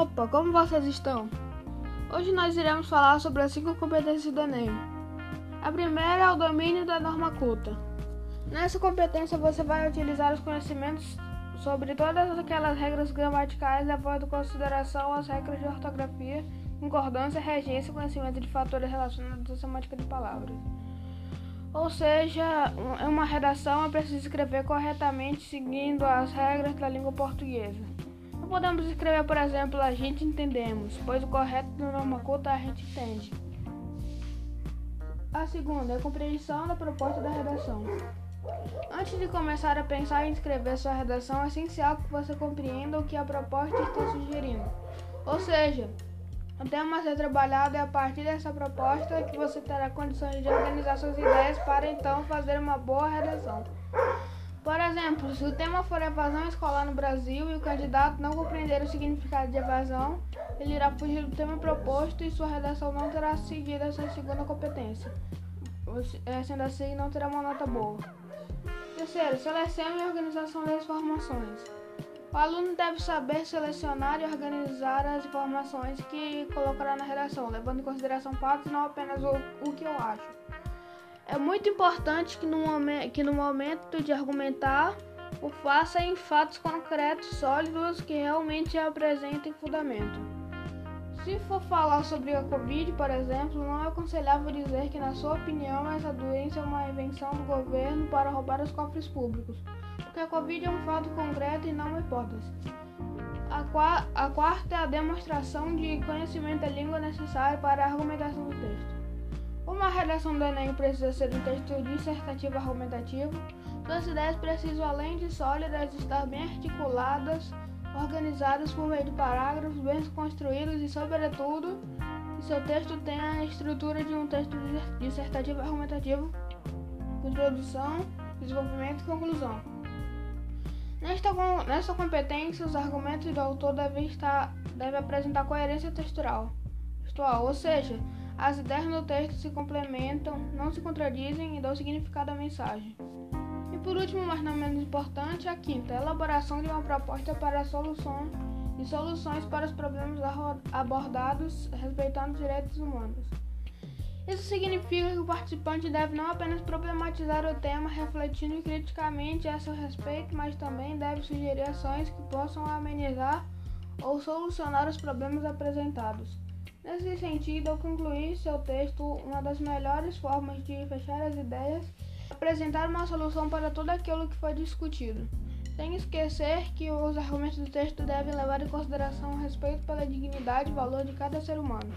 Opa, como vocês estão? Hoje nós iremos falar sobre as cinco competências do Enem. A primeira é o domínio da norma culta. Nessa competência você vai utilizar os conhecimentos sobre todas aquelas regras gramaticais, levando em consideração as regras de ortografia, concordância, regência e conhecimento de fatores relacionados à semântica de palavras. Ou seja, uma redação é preciso escrever corretamente seguindo as regras da língua portuguesa podemos escrever, por exemplo, a gente entendemos, pois o correto do norma culta a gente entende. A segunda é a compreensão da proposta da redação. Antes de começar a pensar em escrever sua redação, é essencial que você compreenda o que a proposta está sugerindo. Ou seja, o tema a ser trabalhado é a partir dessa proposta que você terá condições de organizar suas ideias para então fazer uma boa redação. Exemplo, se o tema for evasão escolar no Brasil e o candidato não compreender o significado de evasão, ele irá fugir do tema proposto e sua redação não terá seguido essa segunda competência. Eh, sendo assim, não terá uma nota boa. Terceiro, seleção e organização das informações. O aluno deve saber selecionar e organizar as informações que colocará na redação, levando em consideração fatos e não apenas o, o que eu acho. É muito importante que no, que no momento de argumentar o faça em fatos concretos, sólidos, que realmente apresentem fundamento. Se for falar sobre a Covid, por exemplo, não é aconselhável dizer que, na sua opinião, essa doença é uma invenção do governo para roubar os cofres públicos, porque a Covid é um fato concreto e não uma hipótese. A, qua a quarta é a demonstração de conhecimento da língua necessária para a argumentação do texto. Uma redação do Enem precisa ser um texto dissertativo argumentativo. Suas ideias precisam, além de sólidas, estar bem articuladas, organizadas por meio de parágrafos bem construídos e, sobretudo, que seu texto tenha a estrutura de um texto dissertativo argumentativo, introdução, desenvolvimento e conclusão. Nesta, nesta competência, os argumentos do autor devem, estar, devem apresentar coerência textual ou seja, as ideias no texto se complementam, não se contradizem e dão significado à mensagem. E por último, mas não menos importante, a quinta, a elaboração de uma proposta para a solução e soluções para os problemas abordados respeitando os direitos humanos. Isso significa que o participante deve não apenas problematizar o tema, refletindo criticamente a seu respeito, mas também deve sugerir ações que possam amenizar ou solucionar os problemas apresentados. Nesse sentido, ao concluir seu texto, uma das melhores formas de fechar as ideias apresentar uma solução para tudo aquilo que foi discutido, sem esquecer que os argumentos do texto devem levar em consideração o respeito pela dignidade e valor de cada ser humano.